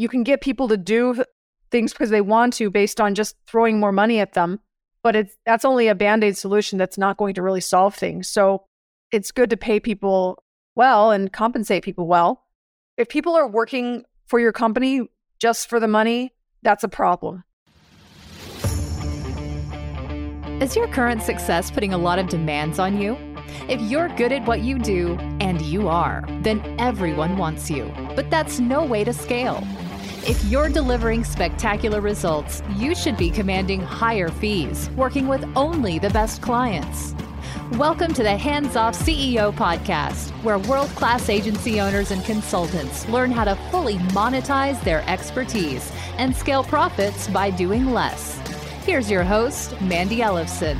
you can get people to do things because they want to based on just throwing more money at them. But it's that's only a band-aid solution that's not going to really solve things. So it's good to pay people well and compensate people well. If people are working for your company just for the money, that's a problem. Is your current success putting a lot of demands on you? If you're good at what you do, and you are, then everyone wants you. But that's no way to scale. If you're delivering spectacular results, you should be commanding higher fees, working with only the best clients. Welcome to the Hands Off CEO podcast, where world class agency owners and consultants learn how to fully monetize their expertise and scale profits by doing less. Here's your host, Mandy Ellefson.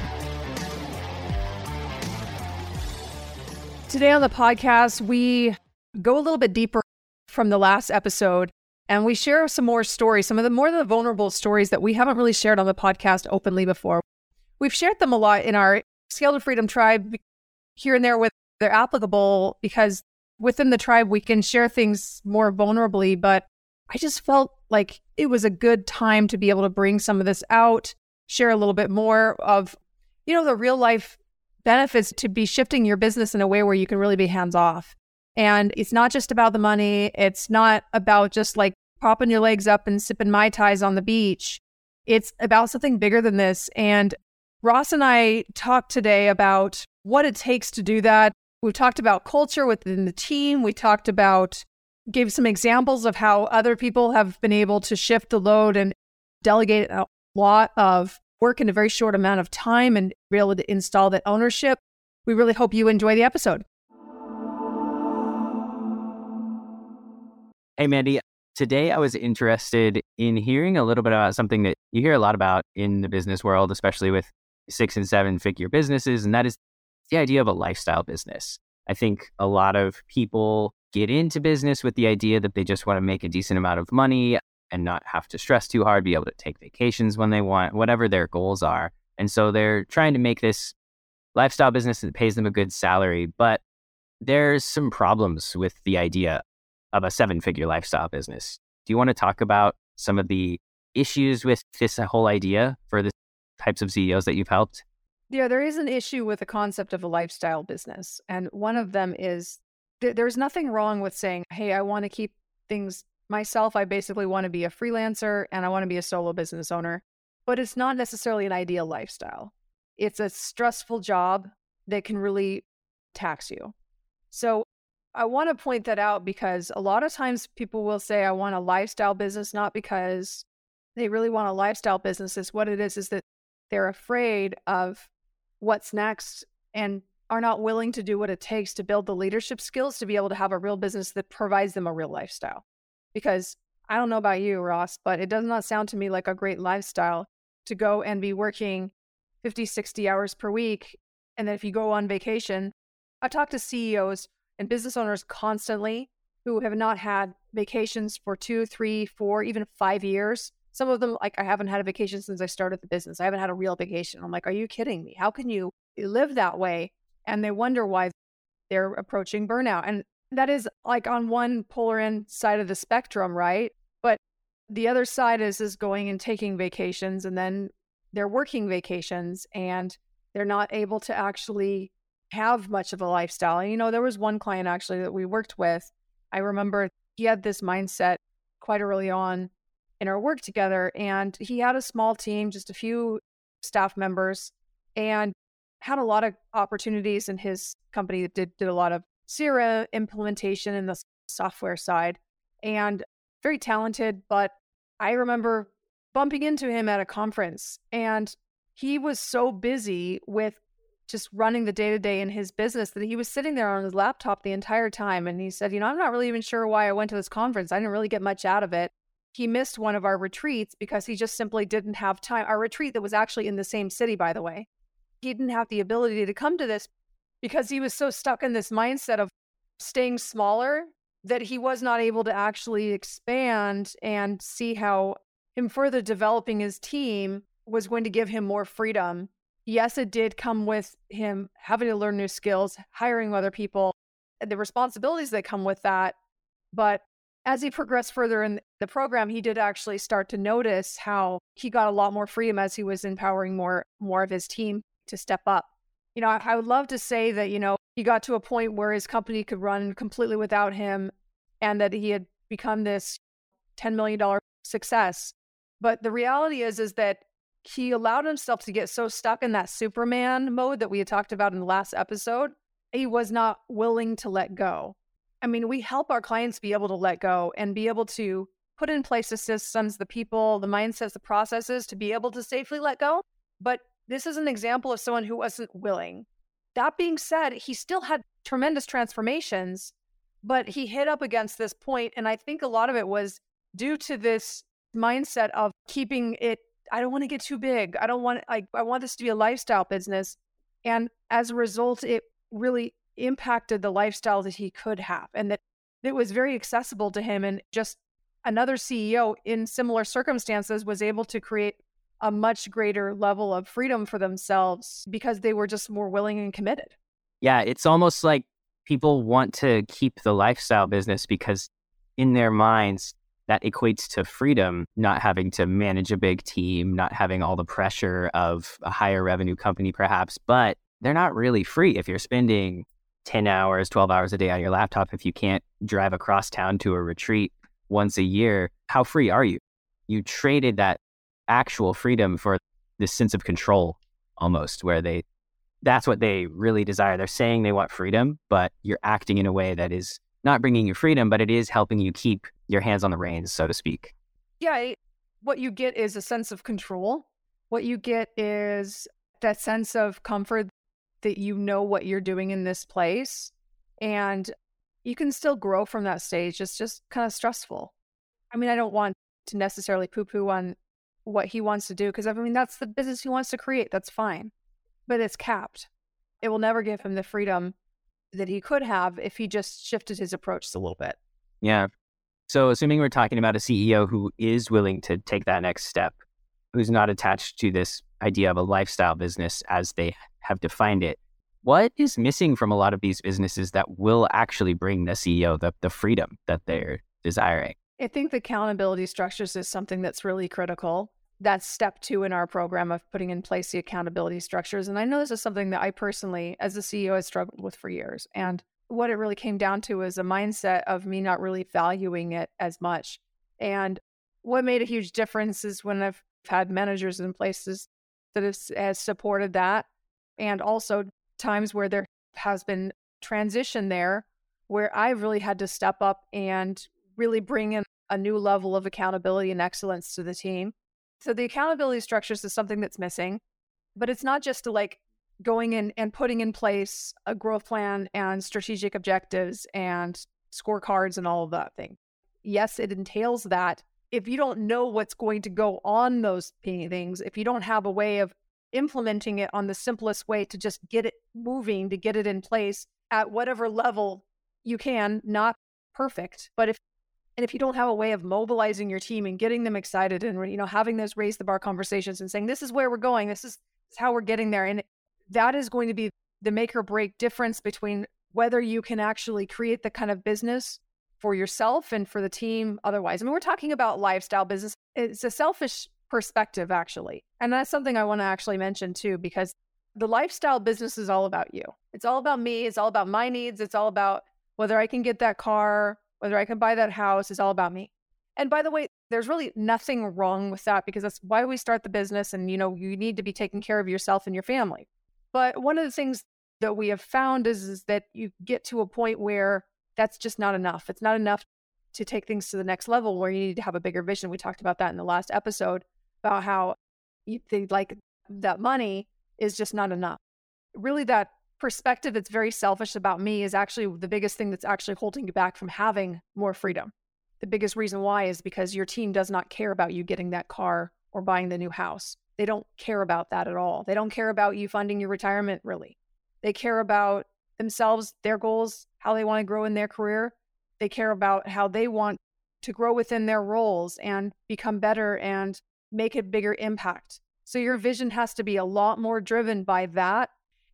Today on the podcast, we go a little bit deeper from the last episode and we share some more stories, some of the more the vulnerable stories that we haven't really shared on the podcast openly before. We've shared them a lot in our Scale to Freedom tribe here and there where they're applicable because within the tribe we can share things more vulnerably. But I just felt like it was a good time to be able to bring some of this out, share a little bit more of, you know, the real life benefits to be shifting your business in a way where you can really be hands off. And it's not just about the money. It's not about just like propping your legs up and sipping Mai Tais on the beach. It's about something bigger than this. And Ross and I talked today about what it takes to do that. We talked about culture within the team. We talked about, gave some examples of how other people have been able to shift the load and delegate a lot of work in a very short amount of time and be able to install that ownership. We really hope you enjoy the episode. Hey, Mandy, Today, I was interested in hearing a little bit about something that you hear a lot about in the business world, especially with six and seven figure businesses, and that is the idea of a lifestyle business. I think a lot of people get into business with the idea that they just want to make a decent amount of money and not have to stress too hard, be able to take vacations when they want, whatever their goals are. And so they're trying to make this lifestyle business that pays them a good salary. But there's some problems with the idea of a seven figure lifestyle business. Do you want to talk about some of the issues with this whole idea for the types of CEOs that you've helped? Yeah, there is an issue with the concept of a lifestyle business. And one of them is th- there's nothing wrong with saying, hey, I want to keep things myself. I basically want to be a freelancer and I want to be a solo business owner. But it's not necessarily an ideal lifestyle. It's a stressful job that can really tax you. So I want to point that out because a lot of times people will say, I want a lifestyle business, not because they really want a lifestyle business. Is what it is, is that they're afraid of what's next and are not willing to do what it takes to build the leadership skills to be able to have a real business that provides them a real lifestyle. Because I don't know about you, Ross, but it does not sound to me like a great lifestyle to go and be working 50, 60 hours per week. And then if you go on vacation, I talk to CEOs and business owners constantly who have not had vacations for two, three, four, even five years. Some of them, like, I haven't had a vacation since I started the business. I haven't had a real vacation. I'm like, are you kidding me? How can you live that way? And they wonder why they're approaching burnout. And that is like on one polar end side of the spectrum, right? But the other side is is going and taking vacations and then they're working vacations and they're not able to actually have much of a lifestyle. And, you know, there was one client actually that we worked with. I remember he had this mindset quite early on in our work together. And he had a small team, just a few staff members, and had a lot of opportunities in his company that did, did a lot of Jira implementation in the software side and very talented. But I remember bumping into him at a conference and he was so busy with just running the day to day in his business that he was sitting there on his laptop the entire time. And he said, You know, I'm not really even sure why I went to this conference. I didn't really get much out of it. He missed one of our retreats because he just simply didn't have time. Our retreat that was actually in the same city, by the way. He didn't have the ability to come to this because he was so stuck in this mindset of staying smaller that he was not able to actually expand and see how him further developing his team was going to give him more freedom yes, it did come with him having to learn new skills, hiring other people, and the responsibilities that come with that. But as he progressed further in the program, he did actually start to notice how he got a lot more freedom as he was empowering more more of his team to step up. You know, I, I would love to say that, you know, he got to a point where his company could run completely without him and that he had become this $10 million success. But the reality is is that he allowed himself to get so stuck in that Superman mode that we had talked about in the last episode. He was not willing to let go. I mean, we help our clients be able to let go and be able to put in place the systems, the people, the mindsets, the processes to be able to safely let go. But this is an example of someone who wasn't willing. That being said, he still had tremendous transformations, but he hit up against this point, And I think a lot of it was due to this mindset of keeping it, I don't want to get too big. I don't want, like, I want this to be a lifestyle business. And as a result, it really impacted the lifestyle that he could have and that it was very accessible to him. And just another CEO in similar circumstances was able to create a much greater level of freedom for themselves because they were just more willing and committed. Yeah, it's almost like people want to keep the lifestyle business because in their minds, that equates to freedom, not having to manage a big team, not having all the pressure of a higher revenue company, perhaps. But they're not really free if you're spending 10 hours, 12 hours a day on your laptop. If you can't drive across town to a retreat once a year, how free are you? You traded that actual freedom for this sense of control almost, where they that's what they really desire. They're saying they want freedom, but you're acting in a way that is not bringing you freedom, but it is helping you keep your hands on the reins, so to speak. Yeah. What you get is a sense of control. What you get is that sense of comfort that you know what you're doing in this place. And you can still grow from that stage. It's just kind of stressful. I mean, I don't want to necessarily poo poo on what he wants to do because I mean, that's the business he wants to create. That's fine. But it's capped. It will never give him the freedom that he could have if he just shifted his approach a little bit. Yeah. So, assuming we're talking about a CEO who is willing to take that next step, who's not attached to this idea of a lifestyle business as they have defined it, what is missing from a lot of these businesses that will actually bring the CEO the, the freedom that they're desiring? I think the accountability structures is something that's really critical. That's step two in our program of putting in place the accountability structures. And I know this is something that I personally, as a CEO, has struggled with for years. And what it really came down to is a mindset of me not really valuing it as much. And what made a huge difference is when I've had managers in places that has, has supported that. And also times where there has been transition there where I've really had to step up and really bring in a new level of accountability and excellence to the team. So the accountability structures is something that's missing, but it's not just like going in and putting in place a growth plan and strategic objectives and scorecards and all of that thing. Yes, it entails that. If you don't know what's going to go on those things, if you don't have a way of implementing it on the simplest way to just get it moving, to get it in place at whatever level you can, not perfect, but if and if you don't have a way of mobilizing your team and getting them excited and you know having those raise the bar conversations and saying this is where we're going, this is, this is how we're getting there, and that is going to be the make or break difference between whether you can actually create the kind of business for yourself and for the team otherwise. I mean, we're talking about lifestyle business. It's a selfish perspective, actually. And that's something I want to actually mention too, because the lifestyle business is all about you. It's all about me. It's all about my needs. It's all about whether I can get that car, whether I can buy that house. is all about me. And by the way, there's really nothing wrong with that because that's why we start the business. And, you know, you need to be taking care of yourself and your family. But one of the things that we have found is, is that you get to a point where that's just not enough. It's not enough to take things to the next level where you need to have a bigger vision. We talked about that in the last episode about how you think like that money is just not enough. Really, that perspective that's very selfish about me is actually the biggest thing that's actually holding you back from having more freedom. The biggest reason why is because your team does not care about you getting that car or buying the new house. They don't care about that at all. They don't care about you funding your retirement, really. They care about themselves, their goals, how they want to grow in their career. They care about how they want to grow within their roles and become better and make a bigger impact. So your vision has to be a lot more driven by that.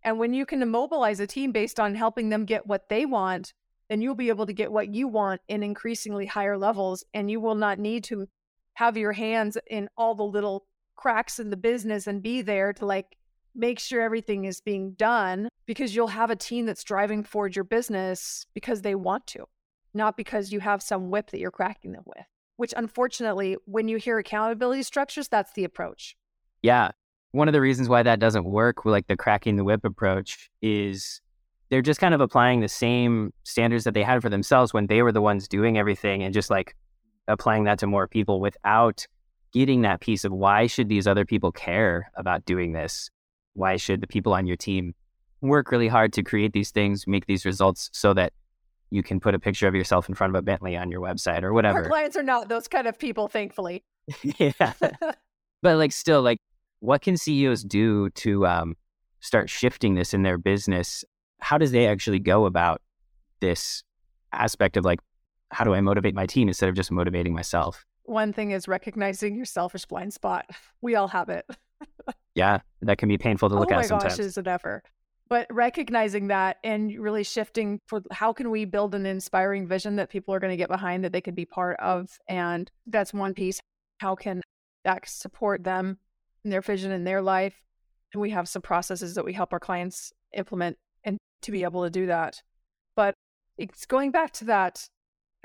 And when you can immobilize a team based on helping them get what they want, then you'll be able to get what you want in increasingly higher levels. And you will not need to have your hands in all the little cracks in the business and be there to like make sure everything is being done because you'll have a team that's driving forward your business because they want to, not because you have some whip that you're cracking them with. Which, unfortunately, when you hear accountability structures, that's the approach. Yeah. One of the reasons why that doesn't work, with like the cracking the whip approach, is they're just kind of applying the same standards that they had for themselves when they were the ones doing everything and just like applying that to more people without getting that piece of why should these other people care about doing this? Why should the people on your team work really hard to create these things, make these results so that you can put a picture of yourself in front of a Bentley on your website or whatever. Our clients are not those kind of people, thankfully. yeah. but like still like what can CEOs do to um, start shifting this in their business? How does they actually go about this aspect of like how do I motivate my team instead of just motivating myself? One thing is recognizing your selfish blind spot. We all have it. yeah, that can be painful to look oh at sometimes. Oh my gosh, is it ever? But recognizing that and really shifting for how can we build an inspiring vision that people are going to get behind that they could be part of. And that's one piece. How can that support them in their vision in their life? And we have some processes that we help our clients implement and to be able to do that. But it's going back to that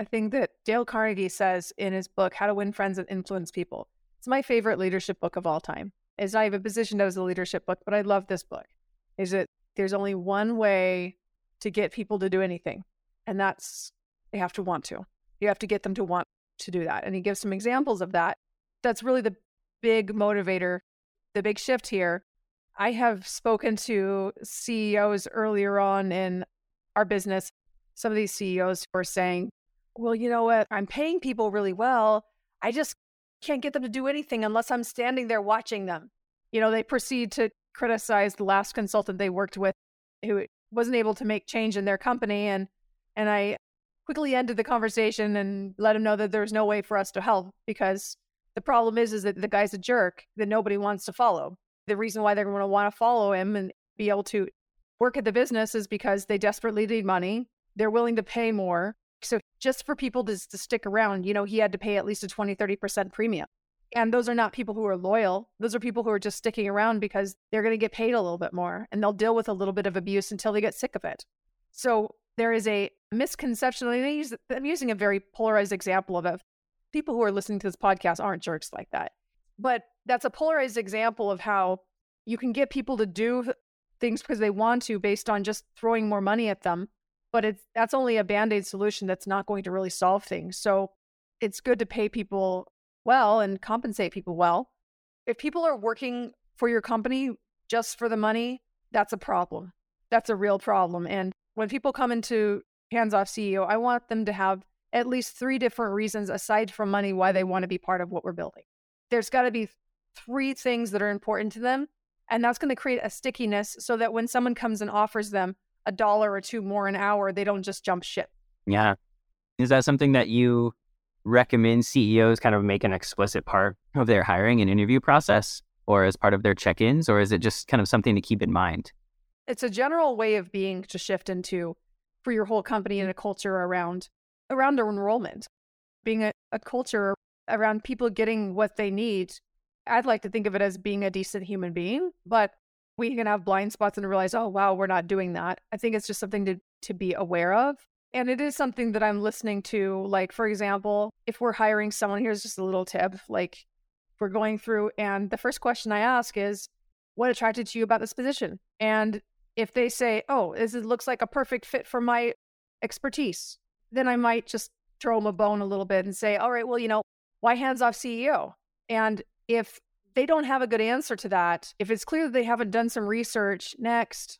I think that Dale Carnegie says in his book, How to Win Friends and Influence People. It's my favorite leadership book of all time. It's not even positioned as a leadership book, but I love this book. Is that there's only one way to get people to do anything, and that's they have to want to. You have to get them to want to do that. And he gives some examples of that. That's really the big motivator, the big shift here. I have spoken to CEOs earlier on in our business. Some of these CEOs were saying, well, you know what? I'm paying people really well. I just can't get them to do anything unless I'm standing there watching them. You know, they proceed to criticize the last consultant they worked with who wasn't able to make change in their company and and I quickly ended the conversation and let him know that there's no way for us to help because the problem is is that the guy's a jerk that nobody wants to follow. The reason why they're going to want to follow him and be able to work at the business is because they desperately need money. They're willing to pay more so just for people to, to stick around, you know, he had to pay at least a 20, 30% premium. And those are not people who are loyal. Those are people who are just sticking around because they're going to get paid a little bit more and they'll deal with a little bit of abuse until they get sick of it. So there is a misconception. I'm using a very polarized example of it. People who are listening to this podcast aren't jerks like that. But that's a polarized example of how you can get people to do things because they want to based on just throwing more money at them but it's that's only a band-aid solution that's not going to really solve things. So it's good to pay people well and compensate people well. If people are working for your company just for the money that's a problem. That's a real problem. And when people come into hands off ceo i want them to have at least three different reasons aside from money why they want to be part of what we're building there's got to be three things that are important to them and that's going to create a stickiness so that when someone comes and offers them a dollar or two more an hour, they don't just jump ship. Yeah. Is that something that you recommend CEOs kind of make an explicit part of their hiring and interview process or as part of their check ins, or is it just kind of something to keep in mind? It's a general way of being to shift into for your whole company and a culture around around our enrollment, being a, a culture around people getting what they need. I'd like to think of it as being a decent human being, but we can have blind spots and realize, oh, wow, we're not doing that. I think it's just something to, to be aware of. And it is something that I'm listening to. Like, for example, if we're hiring someone, here's just a little tip. Like, we're going through, and the first question I ask is, what attracted you about this position? And if they say, oh, this looks like a perfect fit for my expertise, then I might just throw them a bone a little bit and say, all right, well, you know, why hands off CEO? And if they don't have a good answer to that, if it's clear that they haven't done some research, next,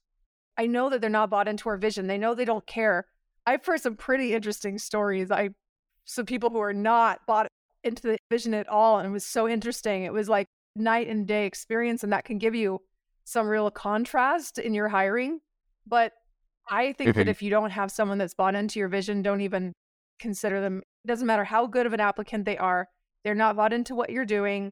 I know that they're not bought into our vision. They know they don't care. I've heard some pretty interesting stories. I some people who are not bought into the vision at all, and it was so interesting. It was like night and day experience, and that can give you some real contrast in your hiring. But I think that mm-hmm. if you don't have someone that's bought into your vision, don't even consider them. It doesn't matter how good of an applicant they are. They're not bought into what you're doing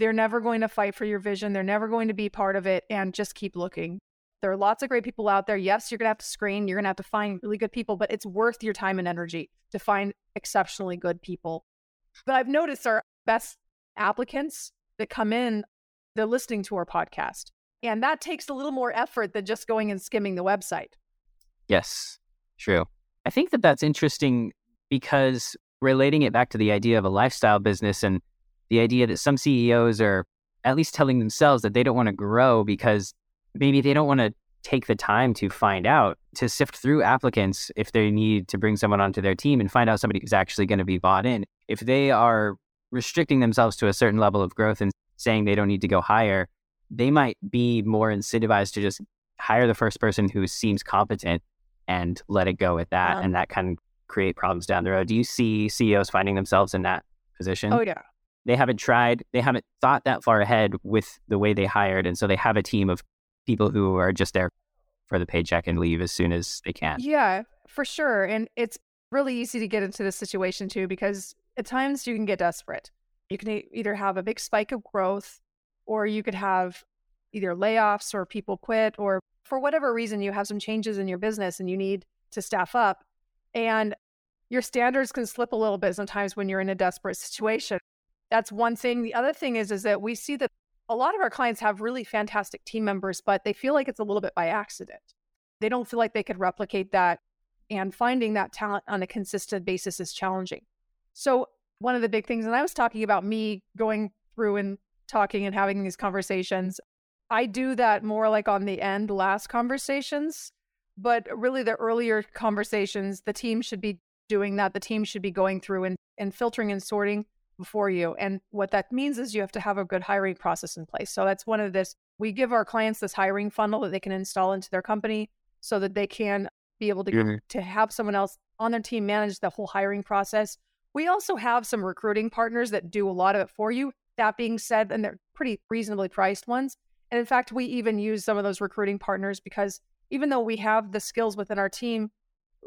they're never going to fight for your vision. They're never going to be part of it. And just keep looking. There are lots of great people out there. Yes, you're going to have to screen, you're going to have to find really good people, but it's worth your time and energy to find exceptionally good people. But I've noticed our best applicants that come in, they're listening to our podcast. And that takes a little more effort than just going and skimming the website. Yes, true. I think that that's interesting because relating it back to the idea of a lifestyle business and the idea that some CEOs are at least telling themselves that they don't want to grow because maybe they don't want to take the time to find out to sift through applicants if they need to bring someone onto their team and find out somebody who's actually going to be bought in. If they are restricting themselves to a certain level of growth and saying they don't need to go higher, they might be more incentivized to just hire the first person who seems competent and let it go at that. And that can create problems down the road. Do you see CEOs finding themselves in that position? Oh, yeah. They haven't tried, they haven't thought that far ahead with the way they hired. And so they have a team of people who are just there for the paycheck and leave as soon as they can. Yeah, for sure. And it's really easy to get into this situation too, because at times you can get desperate. You can either have a big spike of growth or you could have either layoffs or people quit, or for whatever reason, you have some changes in your business and you need to staff up. And your standards can slip a little bit sometimes when you're in a desperate situation. That's one thing. The other thing is, is that we see that a lot of our clients have really fantastic team members, but they feel like it's a little bit by accident. They don't feel like they could replicate that. And finding that talent on a consistent basis is challenging. So, one of the big things, and I was talking about me going through and talking and having these conversations. I do that more like on the end, last conversations, but really the earlier conversations, the team should be doing that. The team should be going through and, and filtering and sorting before you. And what that means is you have to have a good hiring process in place. So that's one of this. We give our clients this hiring funnel that they can install into their company so that they can be able to, mm-hmm. to have someone else on their team manage the whole hiring process. We also have some recruiting partners that do a lot of it for you. That being said, and they're pretty reasonably priced ones. And in fact, we even use some of those recruiting partners because even though we have the skills within our team,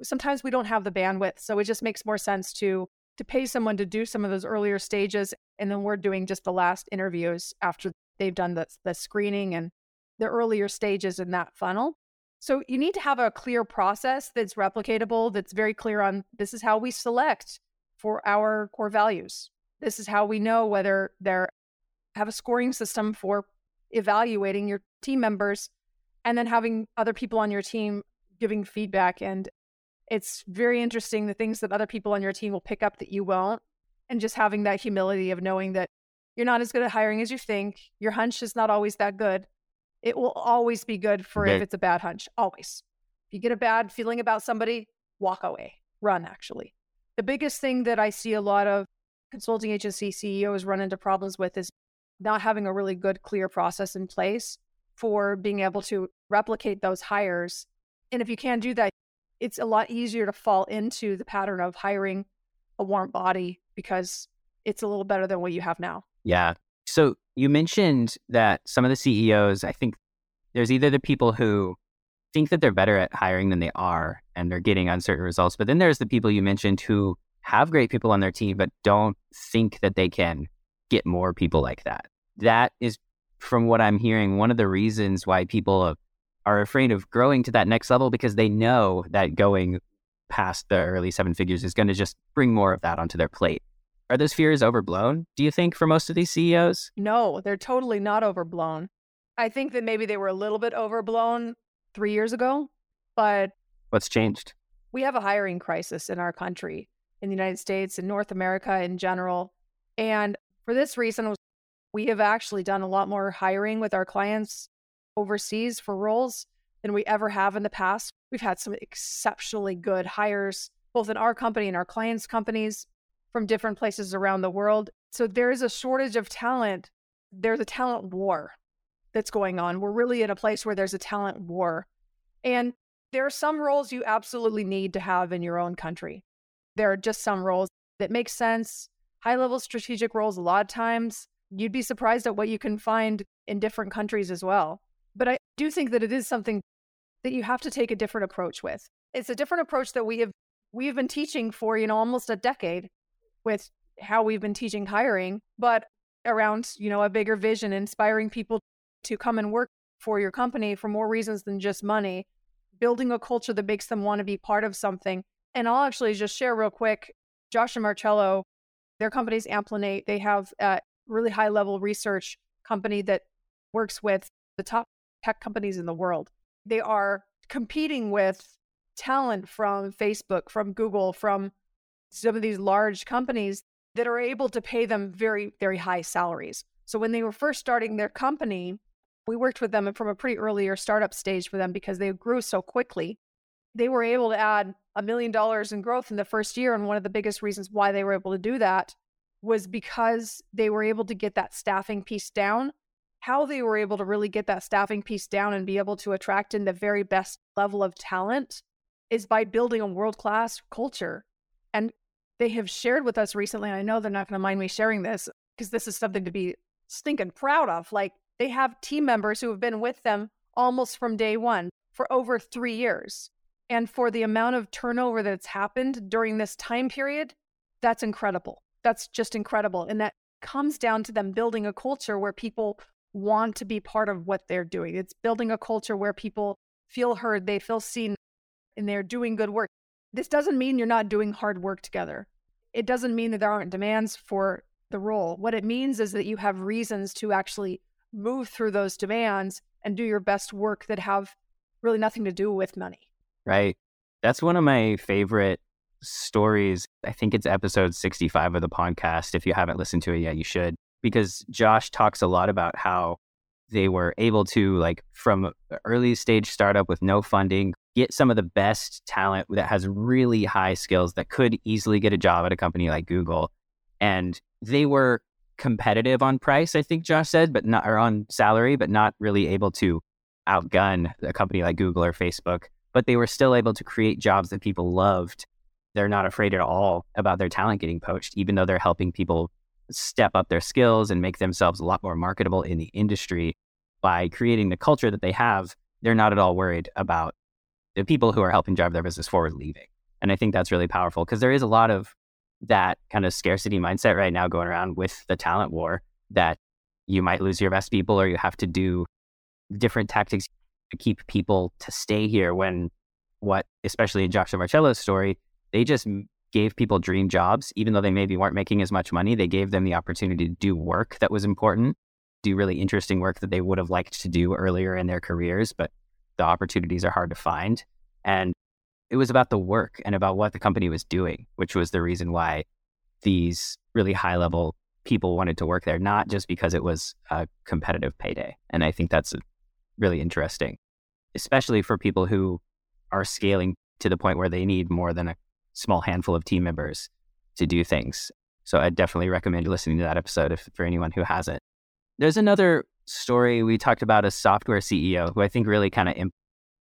sometimes we don't have the bandwidth. So it just makes more sense to to pay someone to do some of those earlier stages and then we're doing just the last interviews after they've done the, the screening and the earlier stages in that funnel. So you need to have a clear process that's replicatable, that's very clear on this is how we select for our core values. This is how we know whether they're have a scoring system for evaluating your team members and then having other people on your team giving feedback. And it's very interesting the things that other people on your team will pick up that you won't. And just having that humility of knowing that you're not as good at hiring as you think. Your hunch is not always that good. It will always be good for okay. if it's a bad hunch, always. If you get a bad feeling about somebody, walk away, run actually. The biggest thing that I see a lot of consulting agency CEOs run into problems with is not having a really good, clear process in place for being able to replicate those hires. And if you can't do that, it's a lot easier to fall into the pattern of hiring a warm body because it's a little better than what you have now. Yeah. So you mentioned that some of the CEOs, I think there's either the people who think that they're better at hiring than they are and they're getting uncertain results, but then there's the people you mentioned who have great people on their team, but don't think that they can get more people like that. That is, from what I'm hearing, one of the reasons why people are afraid of growing to that next level because they know that going past the early seven figures is going to just bring more of that onto their plate. Are those fears overblown, do you think, for most of these CEOs? No, they're totally not overblown. I think that maybe they were a little bit overblown three years ago, but. What's changed? We have a hiring crisis in our country in the United States in North America in general. And for this reason, we have actually done a lot more hiring with our clients overseas for roles than we ever have in the past. We've had some exceptionally good hires, both in our company and our clients' companies from different places around the world. So there is a shortage of talent. There's a talent war that's going on. We're really in a place where there's a talent war. And there are some roles you absolutely need to have in your own country there are just some roles that make sense. High level strategic roles, a lot of times, you'd be surprised at what you can find in different countries as well. But I do think that it is something that you have to take a different approach with. It's a different approach that we have we have been teaching for, you know, almost a decade with how we've been teaching hiring, but around, you know, a bigger vision, inspiring people to come and work for your company for more reasons than just money, building a culture that makes them want to be part of something. And I'll actually just share real quick Josh and Marcello, their company's Amplinate. They have a really high level research company that works with the top tech companies in the world. They are competing with talent from Facebook, from Google, from some of these large companies that are able to pay them very, very high salaries. So when they were first starting their company, we worked with them from a pretty earlier startup stage for them because they grew so quickly. They were able to add a million dollars in growth in the first year. And one of the biggest reasons why they were able to do that was because they were able to get that staffing piece down. How they were able to really get that staffing piece down and be able to attract in the very best level of talent is by building a world class culture. And they have shared with us recently, and I know they're not going to mind me sharing this because this is something to be stinking proud of. Like they have team members who have been with them almost from day one for over three years. And for the amount of turnover that's happened during this time period, that's incredible. That's just incredible. And that comes down to them building a culture where people want to be part of what they're doing. It's building a culture where people feel heard, they feel seen, and they're doing good work. This doesn't mean you're not doing hard work together. It doesn't mean that there aren't demands for the role. What it means is that you have reasons to actually move through those demands and do your best work that have really nothing to do with money. Right. That's one of my favorite stories. I think it's episode 65 of the podcast. If you haven't listened to it yet, you should, because Josh talks a lot about how they were able to, like, from early stage startup with no funding, get some of the best talent that has really high skills that could easily get a job at a company like Google. And they were competitive on price, I think Josh said, but not or on salary, but not really able to outgun a company like Google or Facebook. But they were still able to create jobs that people loved. They're not afraid at all about their talent getting poached, even though they're helping people step up their skills and make themselves a lot more marketable in the industry by creating the culture that they have. They're not at all worried about the people who are helping drive their business forward leaving. And I think that's really powerful because there is a lot of that kind of scarcity mindset right now going around with the talent war that you might lose your best people or you have to do different tactics to keep people to stay here when what especially in Josh Marcello's story they just gave people dream jobs even though they maybe weren't making as much money they gave them the opportunity to do work that was important do really interesting work that they would have liked to do earlier in their careers but the opportunities are hard to find and it was about the work and about what the company was doing, which was the reason why these really high level people wanted to work there, not just because it was a competitive payday. And I think that's really interesting, especially for people who are scaling to the point where they need more than a small handful of team members to do things. So I definitely recommend listening to that episode if, for anyone who hasn't. There's another story we talked about a software CEO who I think really kind of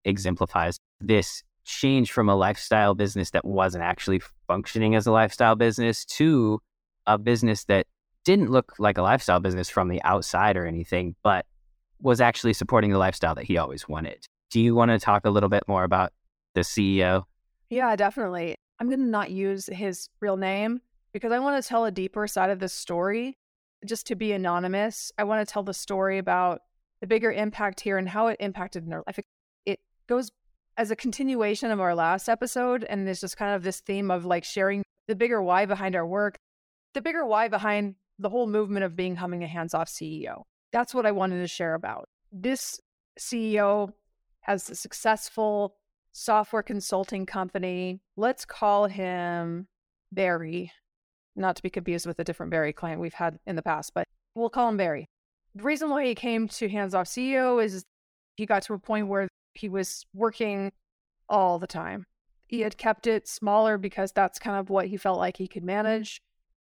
exemplifies this change from a lifestyle business that wasn't actually functioning as a lifestyle business to a business that didn't look like a lifestyle business from the outside or anything, but was actually supporting the lifestyle that he always wanted. Do you want to talk a little bit more about the CEO? Yeah, definitely. I'm going to not use his real name because I want to tell a deeper side of this story. Just to be anonymous, I want to tell the story about the bigger impact here and how it impacted their life. It goes as a continuation of our last episode, and it's just kind of this theme of like sharing the bigger why behind our work, the bigger why behind the whole movement of becoming a hands off CEO. That's what I wanted to share about. This CEO has a successful software consulting company. Let's call him Barry, not to be confused with a different Barry client we've had in the past, but we'll call him Barry. The reason why he came to Hands Off CEO is he got to a point where he was working all the time. He had kept it smaller because that's kind of what he felt like he could manage.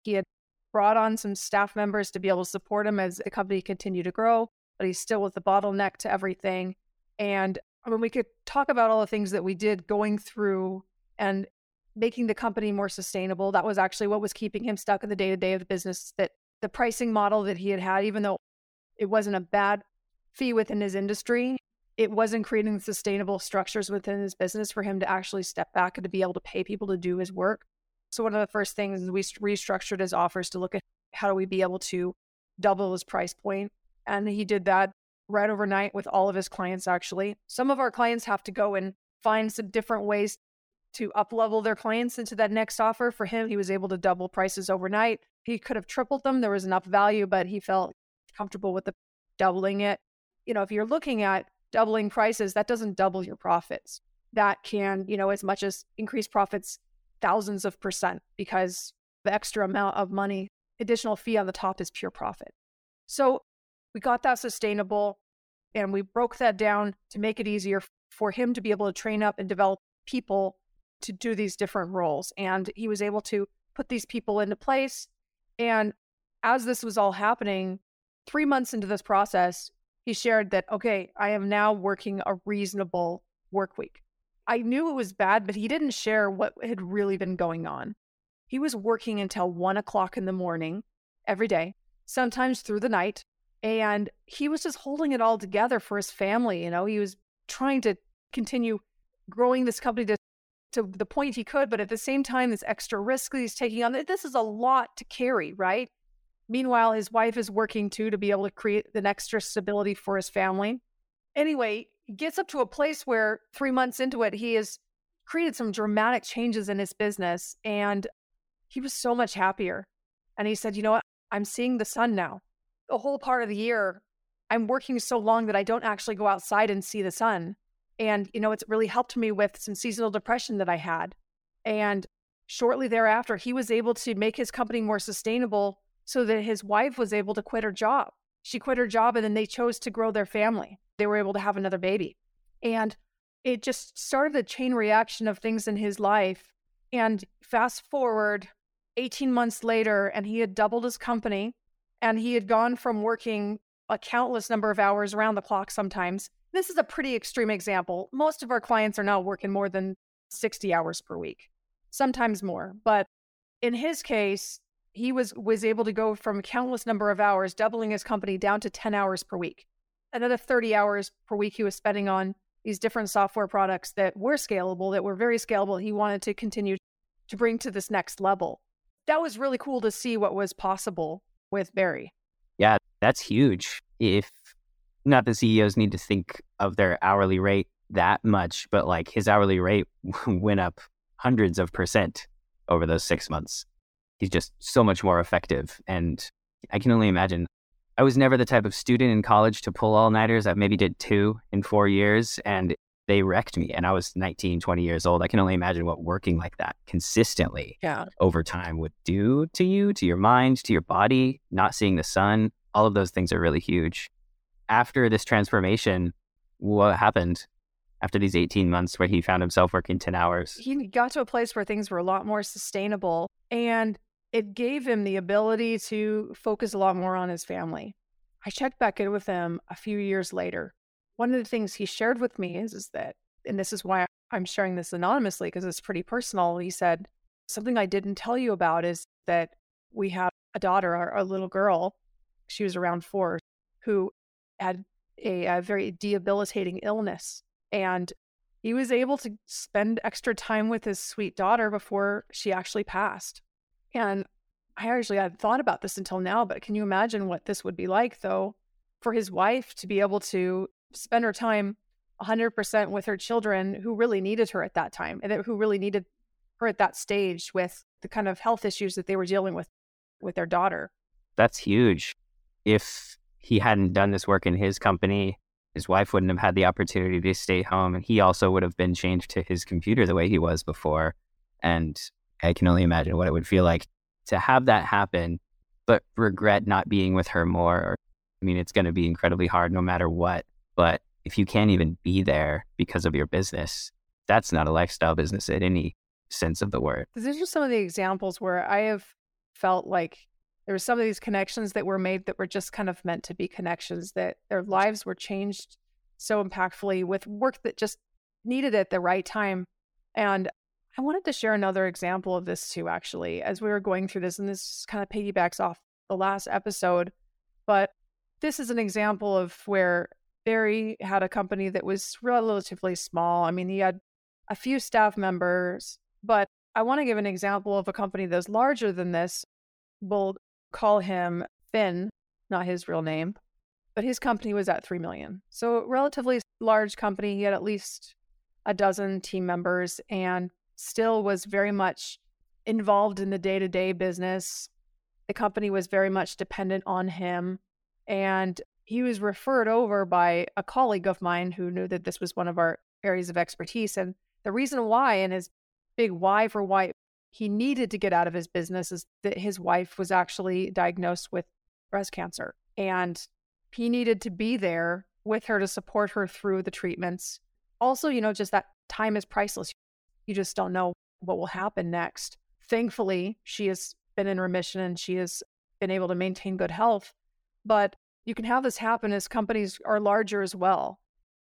He had brought on some staff members to be able to support him as the company continued to grow, but he's still with the bottleneck to everything. And I mean, we could talk about all the things that we did going through and making the company more sustainable. That was actually what was keeping him stuck in the day to day of the business. That the pricing model that he had had, even though it wasn't a bad fee within his industry, it wasn't creating sustainable structures within his business for him to actually step back and to be able to pay people to do his work. So one of the first things we restructured his offers to look at how do we be able to double his price point, and he did that right overnight with all of his clients, actually. Some of our clients have to go and find some different ways to up level their clients into that next offer. For him, he was able to double prices overnight. He could have tripled them. There was enough value, but he felt comfortable with the doubling it. You know, if you're looking at doubling prices, that doesn't double your profits. That can, you know, as much as increase profits thousands of percent because the extra amount of money, additional fee on the top is pure profit. So we got that sustainable and we broke that down to make it easier for him to be able to train up and develop people to do these different roles. And he was able to put these people into place. And as this was all happening, three months into this process, he shared that, okay, I am now working a reasonable work week. I knew it was bad, but he didn't share what had really been going on. He was working until one o'clock in the morning every day, sometimes through the night. And he was just holding it all together for his family. You know, he was trying to continue growing this company to, to the point he could, but at the same time, this extra risk that he's taking on, this is a lot to carry, right? Meanwhile, his wife is working too to be able to create an extra stability for his family. Anyway, he gets up to a place where three months into it, he has created some dramatic changes in his business and he was so much happier. And he said, You know what? I'm seeing the sun now the whole part of the year, I'm working so long that I don't actually go outside and see the sun. And, you know, it's really helped me with some seasonal depression that I had. And shortly thereafter, he was able to make his company more sustainable so that his wife was able to quit her job. She quit her job and then they chose to grow their family. They were able to have another baby. And it just started a chain reaction of things in his life. And fast forward 18 months later, and he had doubled his company and he had gone from working a countless number of hours around the clock sometimes. This is a pretty extreme example. Most of our clients are now working more than 60 hours per week, sometimes more. But in his case, he was was able to go from countless number of hours, doubling his company down to 10 hours per week. Another 30 hours per week he was spending on these different software products that were scalable, that were very scalable. He wanted to continue to bring to this next level. That was really cool to see what was possible with Barry. Yeah, that's huge. If not the CEOs need to think of their hourly rate that much, but like his hourly rate went up hundreds of percent over those six months. He's just so much more effective. And I can only imagine. I was never the type of student in college to pull all nighters. I maybe did two in four years. And they wrecked me and I was 19, 20 years old. I can only imagine what working like that consistently yeah. over time would do to you, to your mind, to your body, not seeing the sun. All of those things are really huge. After this transformation, what happened after these 18 months where he found himself working 10 hours? He got to a place where things were a lot more sustainable and it gave him the ability to focus a lot more on his family. I checked back in with him a few years later one of the things he shared with me is, is that, and this is why I'm sharing this anonymously because it's pretty personal. He said, Something I didn't tell you about is that we had a daughter, a little girl, she was around four, who had a, a very debilitating illness. And he was able to spend extra time with his sweet daughter before she actually passed. And I actually hadn't thought about this until now, but can you imagine what this would be like, though, for his wife to be able to spend her time 100% with her children who really needed her at that time and who really needed her at that stage with the kind of health issues that they were dealing with with their daughter. That's huge. If he hadn't done this work in his company, his wife wouldn't have had the opportunity to stay home and he also would have been chained to his computer the way he was before. And I can only imagine what it would feel like to have that happen, but regret not being with her more. I mean, it's going to be incredibly hard no matter what. But if you can't even be there because of your business, that's not a lifestyle business in any sense of the word. These are some of the examples where I have felt like there were some of these connections that were made that were just kind of meant to be connections, that their lives were changed so impactfully with work that just needed at the right time. And I wanted to share another example of this too, actually, as we were going through this. And this kind of piggybacks off the last episode. But this is an example of where Barry had a company that was relatively small. I mean, he had a few staff members, but I want to give an example of a company that's larger than this. We'll call him Finn, not his real name. but his company was at 3 million. So, relatively large company. He had at least a dozen team members and still was very much involved in the day to day business. The company was very much dependent on him. And he was referred over by a colleague of mine who knew that this was one of our areas of expertise. And the reason why, and his big why for why he needed to get out of his business, is that his wife was actually diagnosed with breast cancer. And he needed to be there with her to support her through the treatments. Also, you know, just that time is priceless. You just don't know what will happen next. Thankfully, she has been in remission and she has been able to maintain good health. But you can have this happen as companies are larger as well.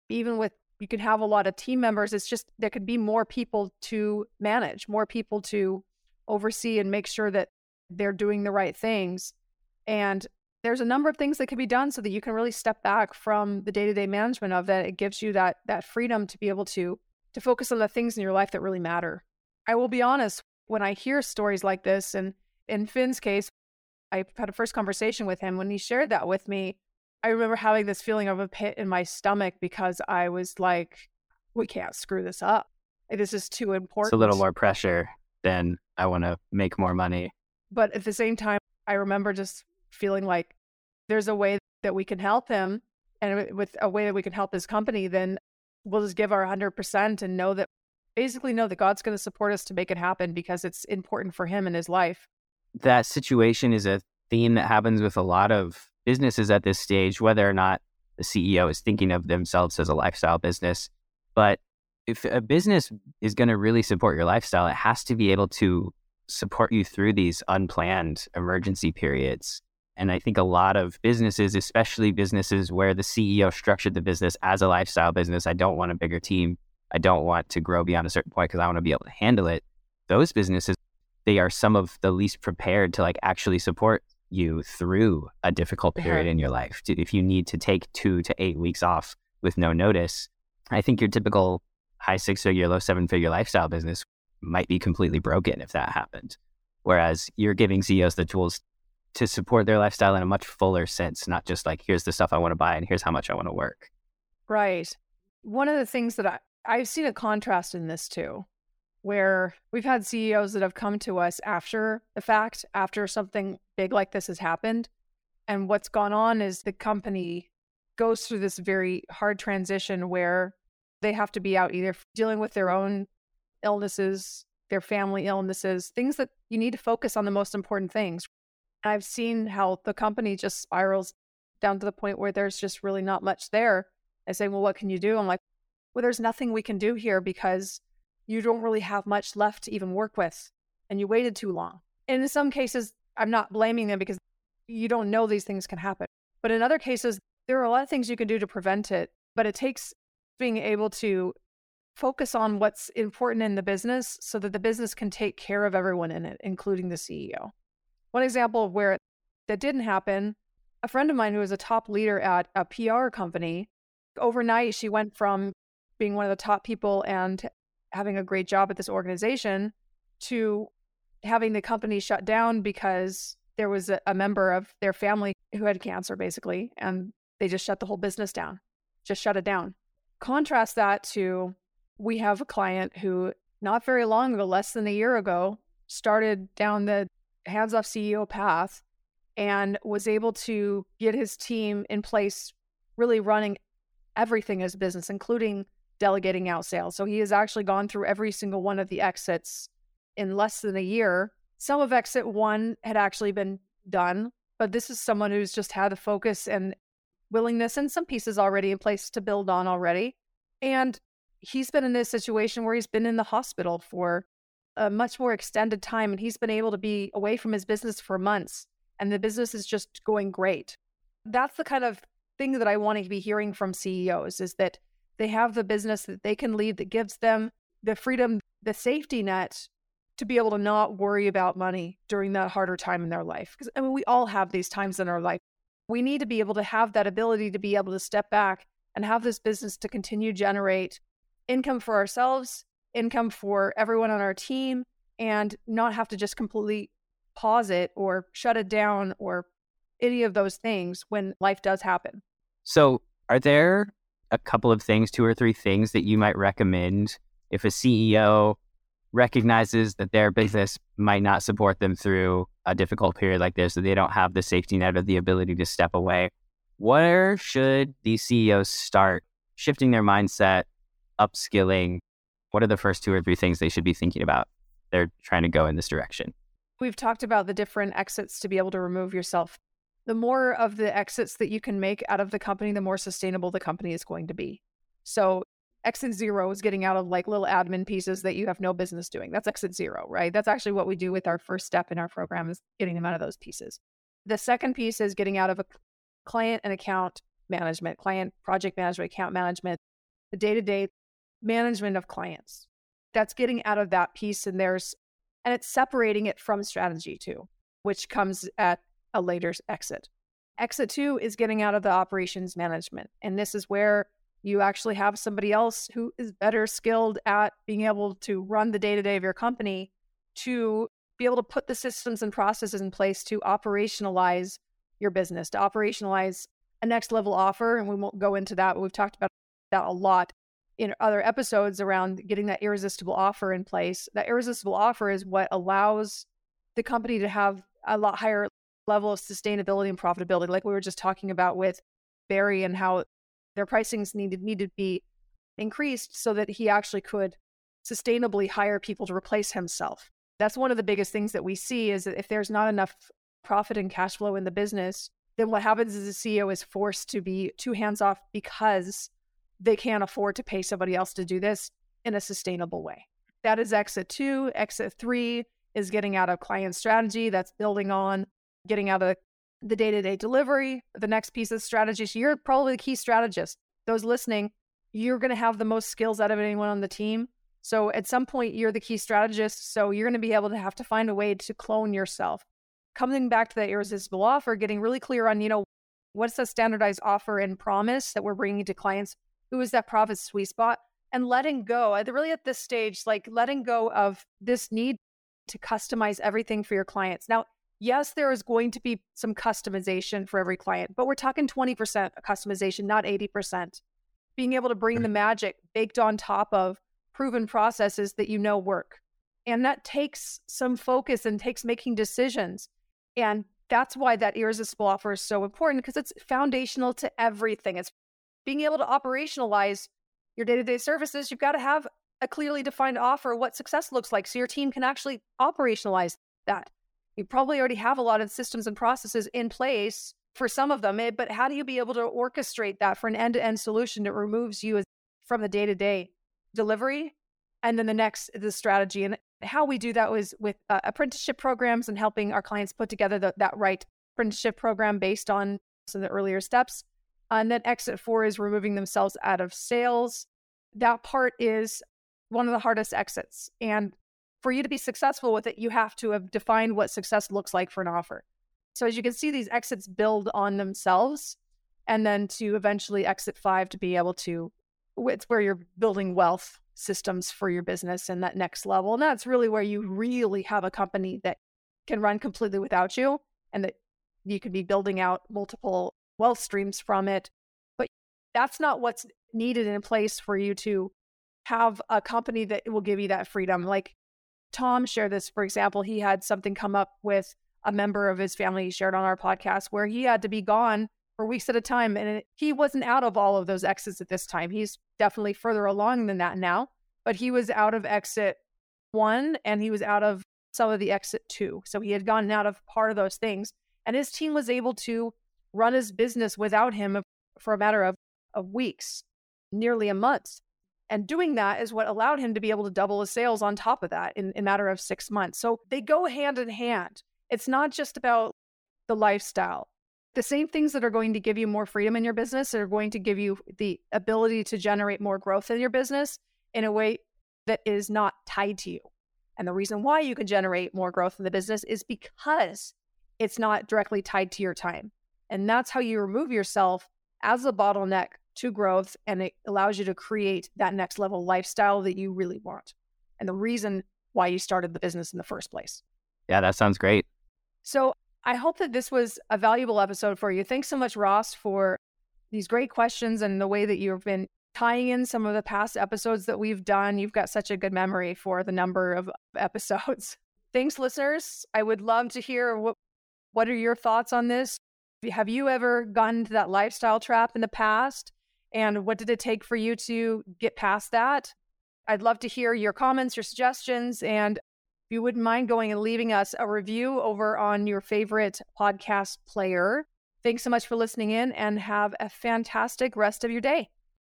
Even with you can have a lot of team members, it's just there could be more people to manage, more people to oversee and make sure that they're doing the right things. And there's a number of things that can be done so that you can really step back from the day-to-day management of that. It gives you that that freedom to be able to to focus on the things in your life that really matter. I will be honest, when I hear stories like this, and in Finn's case, I had a first conversation with him. When he shared that with me, I remember having this feeling of a pit in my stomach because I was like, we can't screw this up. This is too important. It's a little more pressure than I want to make more money. But at the same time, I remember just feeling like there's a way that we can help him and with a way that we can help his company, then we'll just give our 100% and know that basically know that God's going to support us to make it happen because it's important for him in his life that situation is a theme that happens with a lot of businesses at this stage, whether or not the CEO is thinking of themselves as a lifestyle business. But if a business is going to really support your lifestyle, it has to be able to support you through these unplanned emergency periods. And I think a lot of businesses, especially businesses where the CEO structured the business as a lifestyle business, I don't want a bigger team. I don't want to grow beyond a certain point because I want to be able to handle it. Those businesses they are some of the least prepared to like actually support you through a difficult uh-huh. period in your life. If you need to take two to eight weeks off with no notice, I think your typical high six figure, low seven figure lifestyle business might be completely broken if that happened. Whereas you're giving CEOs the tools to support their lifestyle in a much fuller sense, not just like, here's the stuff I want to buy and here's how much I want to work. Right. One of the things that I, I've seen a contrast in this too where we've had CEOs that have come to us after the fact, after something big like this has happened. And what's gone on is the company goes through this very hard transition where they have to be out either dealing with their own illnesses, their family illnesses, things that you need to focus on the most important things. I've seen how the company just spirals down to the point where there's just really not much there. I say, well, what can you do? I'm like, well, there's nothing we can do here because you don't really have much left to even work with and you waited too long. In some cases, I'm not blaming them because you don't know these things can happen. But in other cases, there are a lot of things you can do to prevent it, but it takes being able to focus on what's important in the business so that the business can take care of everyone in it, including the CEO. One example of where that didn't happen a friend of mine who was a top leader at a PR company, overnight, she went from being one of the top people and having a great job at this organization to having the company shut down because there was a, a, member of their family who had cancer basically and they just shut the whole business down just shut it down. Contrast that to we have a client who not very long ago less than a year ago started down the hands off ceo path and was able to get his team in place really running everything as business including delegating out sales. So he has actually gone through every single one of the exits in less than a year. Some of exit one had actually been done, but this is someone who's just had the focus and willingness and some pieces already in place to build on already. And he's been in this situation where he's been in the hospital for a much more extended time and he's been able to be away from his business for months and the business is just going great. That's the kind of thing that I want to be hearing from CEOs is that they have the business that they can lead that gives them the freedom, the safety net to be able to not worry about money during that harder time in their life. Because I mean, we all have these times in our life. We need to be able to have that ability to be able to step back and have this business to continue generate income for ourselves, income for everyone on our team, and not have to just completely pause it or shut it down or any of those things when life does happen. So, are there a couple of things, two or three things that you might recommend if a CEO recognizes that their business might not support them through a difficult period like this, that they don't have the safety net or the ability to step away? Where should these CEOs start shifting their mindset, upskilling? What are the first two or three things they should be thinking about? They're trying to go in this direction. We've talked about the different exits to be able to remove yourself. The more of the exits that you can make out of the company, the more sustainable the company is going to be. So, exit zero is getting out of like little admin pieces that you have no business doing. That's exit zero, right? That's actually what we do with our first step in our program is getting them out of those pieces. The second piece is getting out of a client and account management, client project management, account management, the day to day management of clients. That's getting out of that piece. And there's, and it's separating it from strategy too, which comes at a later exit. Exit two is getting out of the operations management. And this is where you actually have somebody else who is better skilled at being able to run the day to day of your company to be able to put the systems and processes in place to operationalize your business, to operationalize a next level offer. And we won't go into that, but we've talked about that a lot in other episodes around getting that irresistible offer in place. That irresistible offer is what allows the company to have a lot higher level of sustainability and profitability, like we were just talking about with Barry and how their pricings needed needed to be increased so that he actually could sustainably hire people to replace himself. That's one of the biggest things that we see is that if there's not enough profit and cash flow in the business, then what happens is the CEO is forced to be too hands off because they can't afford to pay somebody else to do this in a sustainable way. That is exit two. Exit three is getting out of client strategy. That's building on getting out of the day to day delivery. The next piece of strategy. So you're probably the key strategist. Those listening, you're going to have the most skills out of anyone on the team. So at some point, you're the key strategist. So you're going to be able to have to find a way to clone yourself. Coming back to that irresistible offer, getting really clear on, you know, what's the standardized offer and promise that we're bringing to clients? Who is that profit sweet spot? And letting go, really at this stage, like letting go of this need to customize everything for your clients. Now, yes, there is going to be some customization for every client, but we're talking 20% customization, not 80%. Being able to bring mm-hmm. the magic baked on top of proven processes that you know work. And that takes some focus and takes making decisions. And that's why that irresistible offer is so important because it's foundational to everything. It's being able to operationalize your day to day services. You've got to have a clearly defined offer, what success looks like, so your team can actually operationalize that. You probably already have a lot of systems and processes in place for some of them, eh, but how do you be able to orchestrate that for an end to end solution that removes you from the day to day delivery? And then the next, is the strategy. And how we do that was with uh, apprenticeship programs and helping our clients put together the, that right apprenticeship program based on some of the earlier steps. And then exit four is removing themselves out of sales. That part is one of the hardest exits. And for you to be successful with it, you have to have defined what success looks like for an offer. So as you can see, these exits build on themselves. And then to eventually exit five to be able to, it's where you're building wealth systems for your business and that next level. And that's really where you really have a company that can run completely without you and that you could be building out multiple wealth streams from it. But that's not what's needed in place for you to have a company that will give you that freedom. Like Tom shared this, for example, he had something come up with a member of his family he shared on our podcast where he had to be gone for weeks at a time. And it, he wasn't out of all of those exits at this time. He's definitely further along than that now, but he was out of exit one and he was out of some of the exit two. So he had gotten out of part of those things. And his team was able to run his business without him for a matter of, of weeks, nearly a month. And doing that is what allowed him to be able to double his sales on top of that in, a matter of six months. So they go hand in hand. It's not just about the lifestyle. The same things that are going to give you more freedom in your business are going to give you the ability to generate more growth in your business in a way that is not tied to you. And the reason why you can generate more growth in the business is because it's not directly tied to your time. And that's how you remove yourself as a bottleneck to growth and it allows you to create that next level lifestyle that you really want and the reason why you started the business in the first place. Yeah, that sounds great. So I hope that this was a valuable episode for you. Thanks so much, Ross, for these great questions and the way that you've been tying in some of the past episodes that we've done. You've got such a good memory for the number of episodes. Thanks, listeners. I would love to hear what what are your thoughts on this? Have you ever gotten into that lifestyle trap in the past? And what did it take for you to get past that? I'd love to hear your comments, your suggestions, and if you wouldn't mind going and leaving us a review over on your favorite podcast player. Thanks so much for listening in and have a fantastic rest of your day.